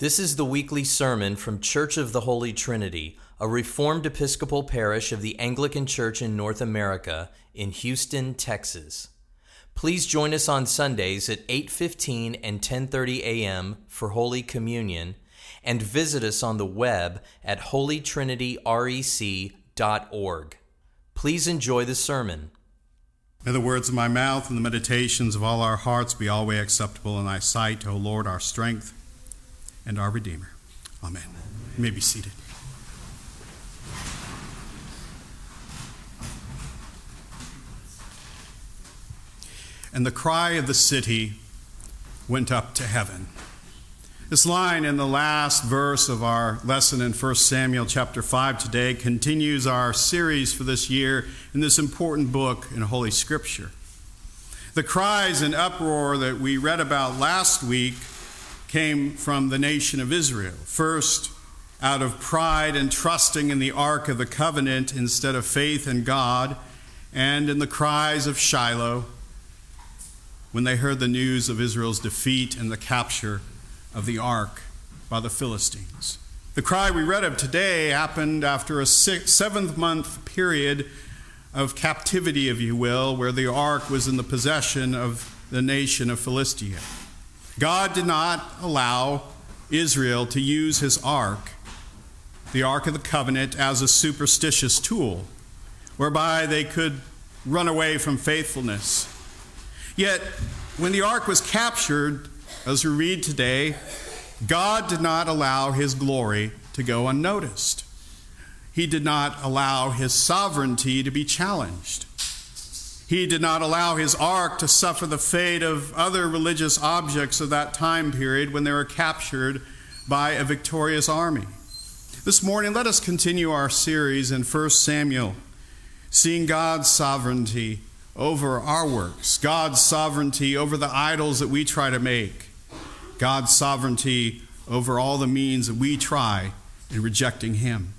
This is the weekly sermon from Church of the Holy Trinity, a Reformed Episcopal parish of the Anglican Church in North America in Houston, Texas. Please join us on Sundays at 8:15 and 10:30 a.m. for Holy Communion and visit us on the web at holytrinityrec.org. Please enjoy the sermon. May the words of my mouth and the meditations of all our hearts be always acceptable in thy sight, O Lord, our strength and our Redeemer. Amen. You may be seated. And the cry of the city went up to heaven. This line in the last verse of our lesson in 1 Samuel chapter 5 today continues our series for this year in this important book in Holy Scripture. The cries and uproar that we read about last week came from the nation of Israel. First, out of pride and trusting in the Ark of the Covenant instead of faith in God, and in the cries of Shiloh when they heard the news of Israel's defeat and the capture of the Ark by the Philistines. The cry we read of today happened after a six, seventh month period of captivity, if you will, where the ark was in the possession of the nation of Philistia. God did not allow Israel to use his ark, the Ark of the Covenant, as a superstitious tool whereby they could run away from faithfulness. Yet, when the ark was captured, as we read today, God did not allow his glory to go unnoticed. He did not allow his sovereignty to be challenged. He did not allow his ark to suffer the fate of other religious objects of that time period when they were captured by a victorious army. This morning, let us continue our series in 1 Samuel, seeing God's sovereignty over our works, God's sovereignty over the idols that we try to make, God's sovereignty over all the means that we try in rejecting Him.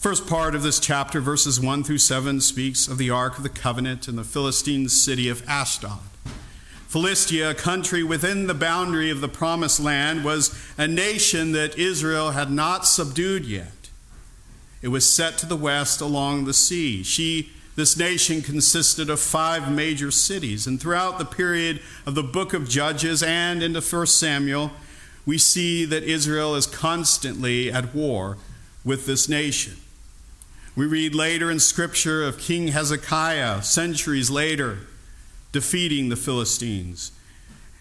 First part of this chapter, verses 1 through 7, speaks of the Ark of the Covenant in the Philistine city of Ashdod. Philistia, a country within the boundary of the Promised Land, was a nation that Israel had not subdued yet. It was set to the west along the sea. She, this nation consisted of five major cities, and throughout the period of the book of Judges and into 1 Samuel, we see that Israel is constantly at war with this nation. We read later in Scripture of King Hezekiah, centuries later, defeating the Philistines.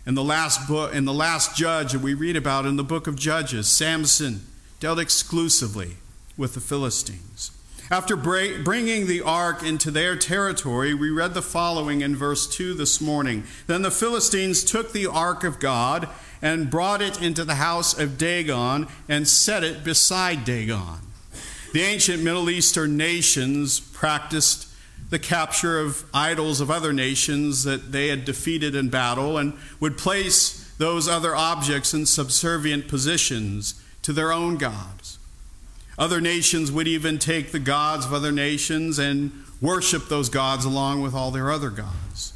In the last book, in the last judge that we read about in the book of Judges, Samson dealt exclusively with the Philistines. After bringing the ark into their territory, we read the following in verse 2 this morning. Then the Philistines took the ark of God and brought it into the house of Dagon and set it beside Dagon. The ancient Middle Eastern nations practiced the capture of idols of other nations that they had defeated in battle and would place those other objects in subservient positions to their own gods. Other nations would even take the gods of other nations and worship those gods along with all their other gods.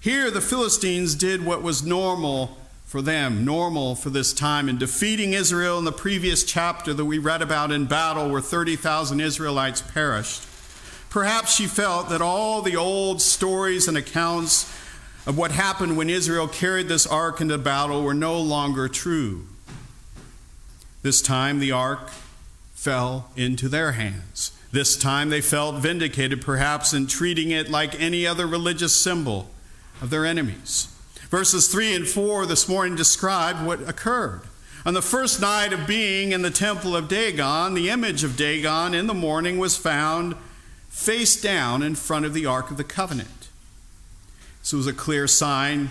Here, the Philistines did what was normal for them, normal for this time. In defeating Israel in the previous chapter that we read about in battle, where 30,000 Israelites perished, perhaps she felt that all the old stories and accounts of what happened when Israel carried this ark into battle were no longer true. This time, the ark fell into their hands. This time, they felt vindicated, perhaps, in treating it like any other religious symbol of their enemies. Verses 3 and 4 this morning describe what occurred. On the first night of being in the temple of Dagon, the image of Dagon in the morning was found face down in front of the Ark of the Covenant. This was a clear sign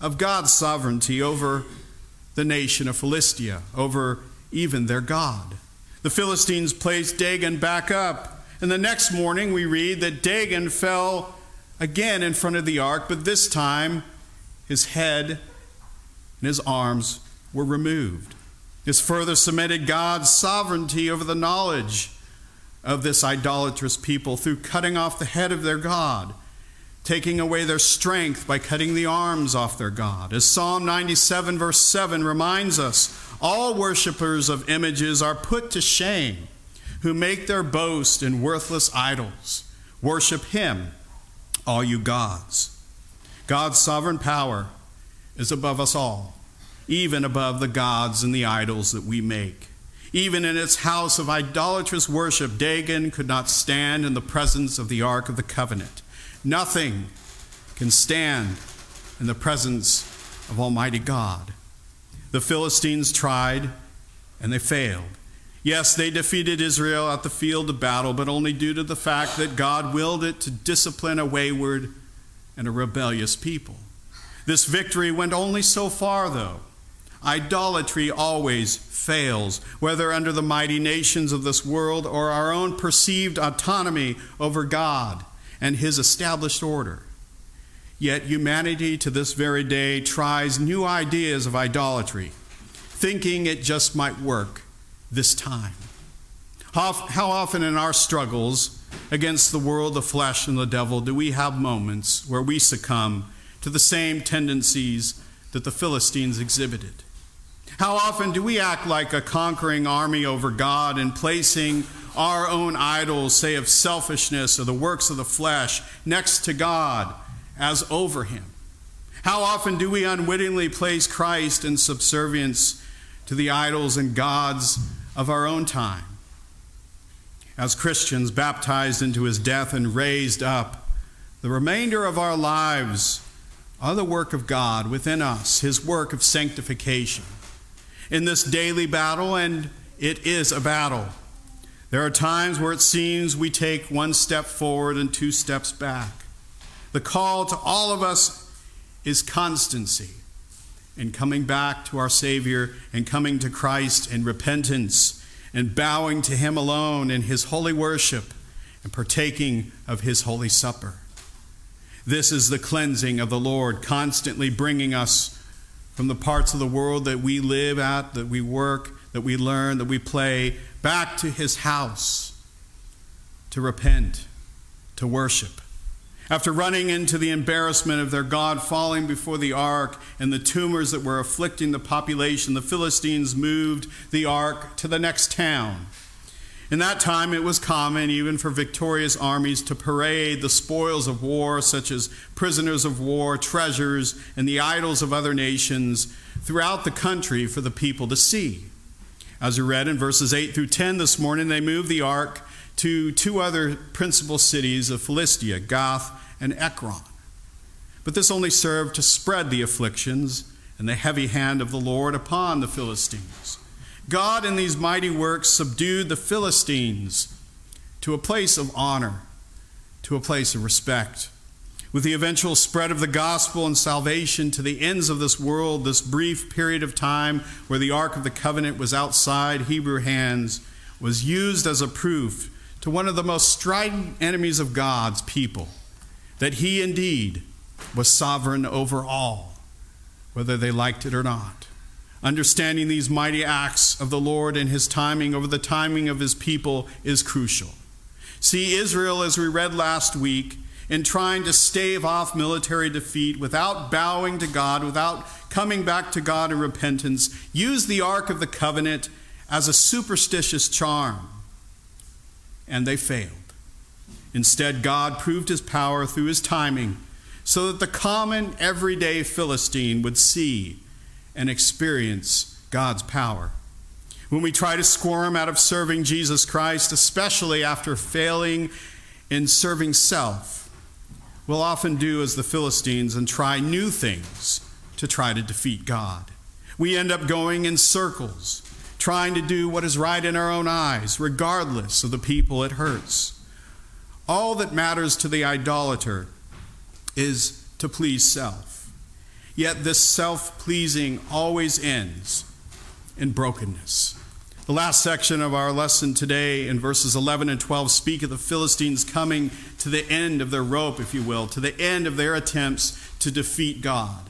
of God's sovereignty over the nation of Philistia, over even their God. The Philistines placed Dagon back up, and the next morning we read that Dagon fell again in front of the ark, but this time his head and his arms were removed. This further cemented God's sovereignty over the knowledge of this idolatrous people through cutting off the head of their God, taking away their strength by cutting the arms off their God. As Psalm 97, verse 7 reminds us, all worshippers of images are put to shame who make their boast in worthless idols. Worship Him, all you gods. God's sovereign power is above us all, even above the gods and the idols that we make. Even in its house of idolatrous worship, Dagon could not stand in the presence of the Ark of the Covenant. Nothing can stand in the presence of Almighty God. The Philistines tried and they failed. Yes, they defeated Israel at the field of battle, but only due to the fact that God willed it to discipline a wayward and a rebellious people. This victory went only so far, though. Idolatry always fails, whether under the mighty nations of this world or our own perceived autonomy over God and His established order. Yet humanity to this very day tries new ideas of idolatry, thinking it just might work this time. How, often in our struggles against the world, the flesh, and the devil do we have moments where we succumb to the same tendencies that the Philistines exhibited? How often do we act like a conquering army over God and placing our own idols, say of selfishness or the works of the flesh, next to God as over Him? How often do we unwittingly place Christ in subservience to the idols and gods of our own time. As Christians baptized into his death and raised up, the remainder of our lives are the work of God within us, his work of sanctification. In this daily battle, and it is a battle, there are times where it seems we take one step forward and two steps back. The call to all of us is constancy in coming back to our Savior and coming to Christ in repentance and bowing to Him alone in His holy worship and partaking of His holy supper. This is the cleansing of the Lord, constantly bringing us from the parts of the world that we live at, that we work, that we learn, that we play, back to His house to repent, to worship after running into the embarrassment of their God falling before the ark and the tumors that were afflicting the population, the Philistines moved the ark to the next town. In that time, it was common, even for victorious armies, to parade the spoils of war, such as prisoners of war, treasures, and the idols of other nations, throughout the country for the people to see. As we read in verses 8 through 10 this morning, they moved the ark to two other principal cities of Philistia, Gath and Ekron. But this only served to spread the afflictions and the heavy hand of the Lord upon the Philistines. God, in these mighty works, subdued the Philistines to a place of honor, to a place of respect. With the eventual spread of the gospel and salvation to the ends of this world, this brief period of time where the Ark of the Covenant was outside Hebrew hands was used as a proof to one of the most strident enemies of God's people that he indeed was sovereign over all, whether they liked it or not. Understanding these mighty acts of the Lord and his timing over the timing of his people is crucial. See, Israel, as we read last week, in trying to stave off military defeat without bowing to God, without coming back to God in repentance, used the Ark of the Covenant as a superstitious charm and they failed. Instead, God proved his power through his timing so that the common, everyday Philistine would see and experience God's power. When we try to squirm out of serving Jesus Christ, especially after failing in serving self, we'll often do as the Philistines and try new things to try to defeat God. We end up going in circles trying to do what is right in our own eyes, regardless of the people it hurts. All that matters to the idolater is to please self. Yet this self pleasing always ends in brokenness. The last section of our lesson today in verses 11 and 12 speak of the Philistines coming to the end of their rope, if you will, to the end of their attempts to defeat God.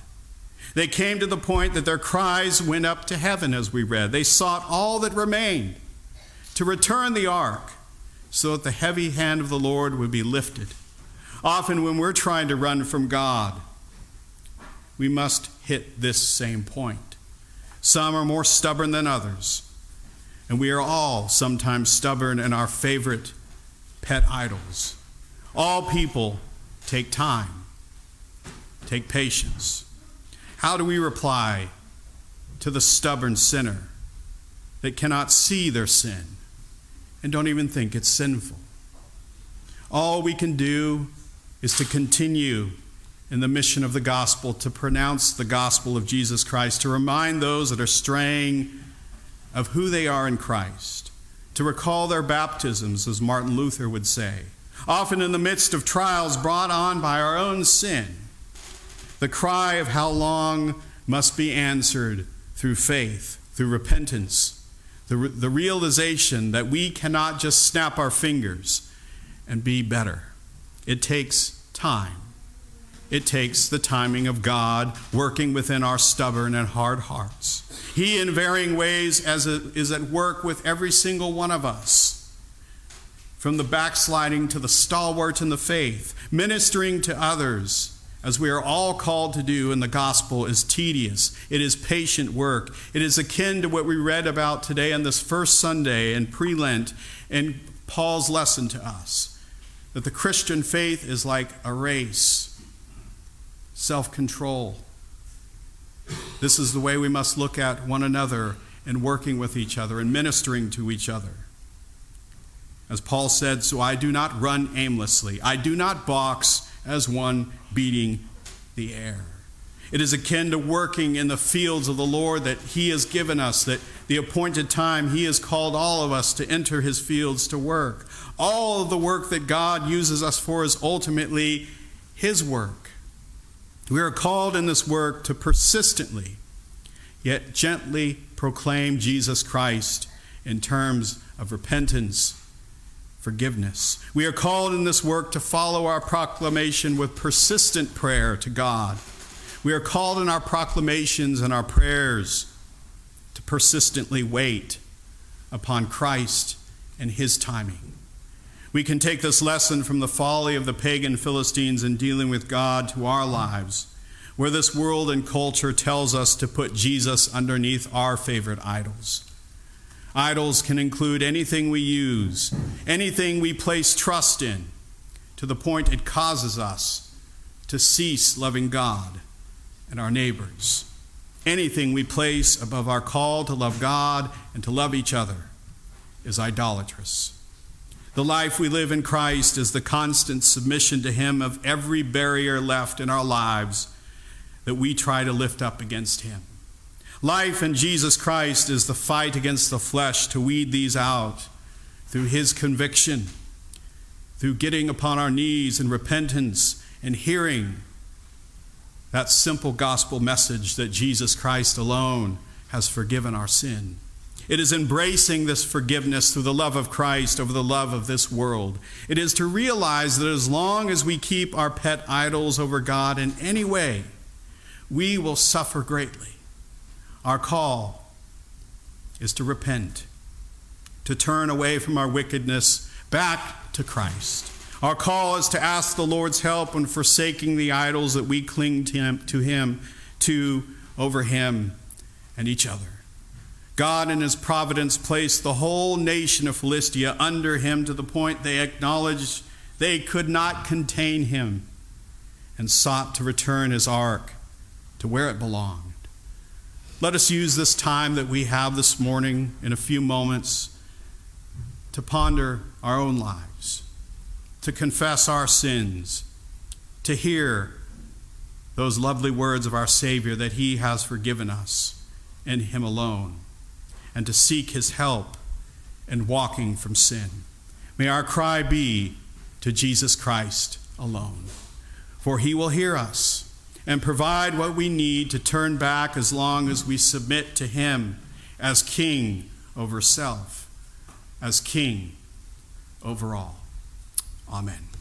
They came to the point that their cries went up to heaven, as we read. They sought all that remained to return the ark so that the heavy hand of the Lord would be lifted. Often, when we're trying to run from God, we must hit this same point. Some are more stubborn than others, and we are all sometimes stubborn in our favorite pet idols. All people take time, take patience. How do we reply to the stubborn sinner that cannot see their sin and don't even think it's sinful? All we can do is to continue in the mission of the gospel, to pronounce the gospel of Jesus Christ, to remind those that are straying of who they are in Christ, to recall their baptisms, as Martin Luther would say, often in the midst of trials brought on by our own sin. The cry of how long must be answered through faith, through repentance, the, the realization that we cannot just snap our fingers and be better. It takes time. It takes the timing of God working within our stubborn and hard hearts. He, in varying ways, as it is at work with every single one of us, from the backsliding to the stalwart in the faith, ministering to others, as we are all called to do in the gospel, is tedious. It is patient work. It is akin to what we read about today on this first Sunday in pre Lent in Paul's lesson to us that the Christian faith is like a race, self control. This is the way we must look at one another and working with each other and ministering to each other. As Paul said, so I do not run aimlessly, I do not box as one beating the air. It is akin to working in the fields of the Lord that He has given us, that the appointed time He has called all of us to enter His fields to work. All of the work that God uses us for is ultimately His work. We are called in this work to persistently, yet gently proclaim Jesus Christ in terms of repentance, forgiveness. We are called in this work to follow our proclamation with persistent prayer to God. We are called in our proclamations and our prayers to persistently wait upon Christ and His timing. We can take this lesson from the folly of the pagan Philistines in dealing with God to our lives, where this world and culture tells us to put Jesus underneath our favorite idols. Idols can include anything we use, anything we place trust in, to the point it causes us to cease loving God and our neighbors. Anything we place above our call to love God and to love each other is idolatrous. The life we live in Christ is the constant submission to Him of every barrier left in our lives that we try to lift up against Him. Life in Jesus Christ is the fight against the flesh to weed these out through His conviction, through getting upon our knees in repentance and hearing that simple gospel message that Jesus Christ alone has forgiven our sin. It is embracing this forgiveness through the love of Christ over the love of this world. It is to realize that as long as we keep our pet idols over God in any way, we will suffer greatly. Our call is to repent, to turn away from our wickedness back to Christ. Our call is to ask the Lord's help in forsaking the idols that we cling to him, to him, to over Him and each other. God, in His providence, placed the whole nation of Philistia under Him to the point they acknowledged they could not contain Him and sought to return His ark to where it belonged. Let us use this time that we have this morning in a few moments to ponder our own lives, to confess our sins, to hear those lovely words of our Savior that He has forgiven us in Him alone and to seek his help in walking from sin. May our cry be to Jesus Christ alone, for he will hear us and provide what we need to turn back as long as we submit to him as king over self, as king over all. Amen.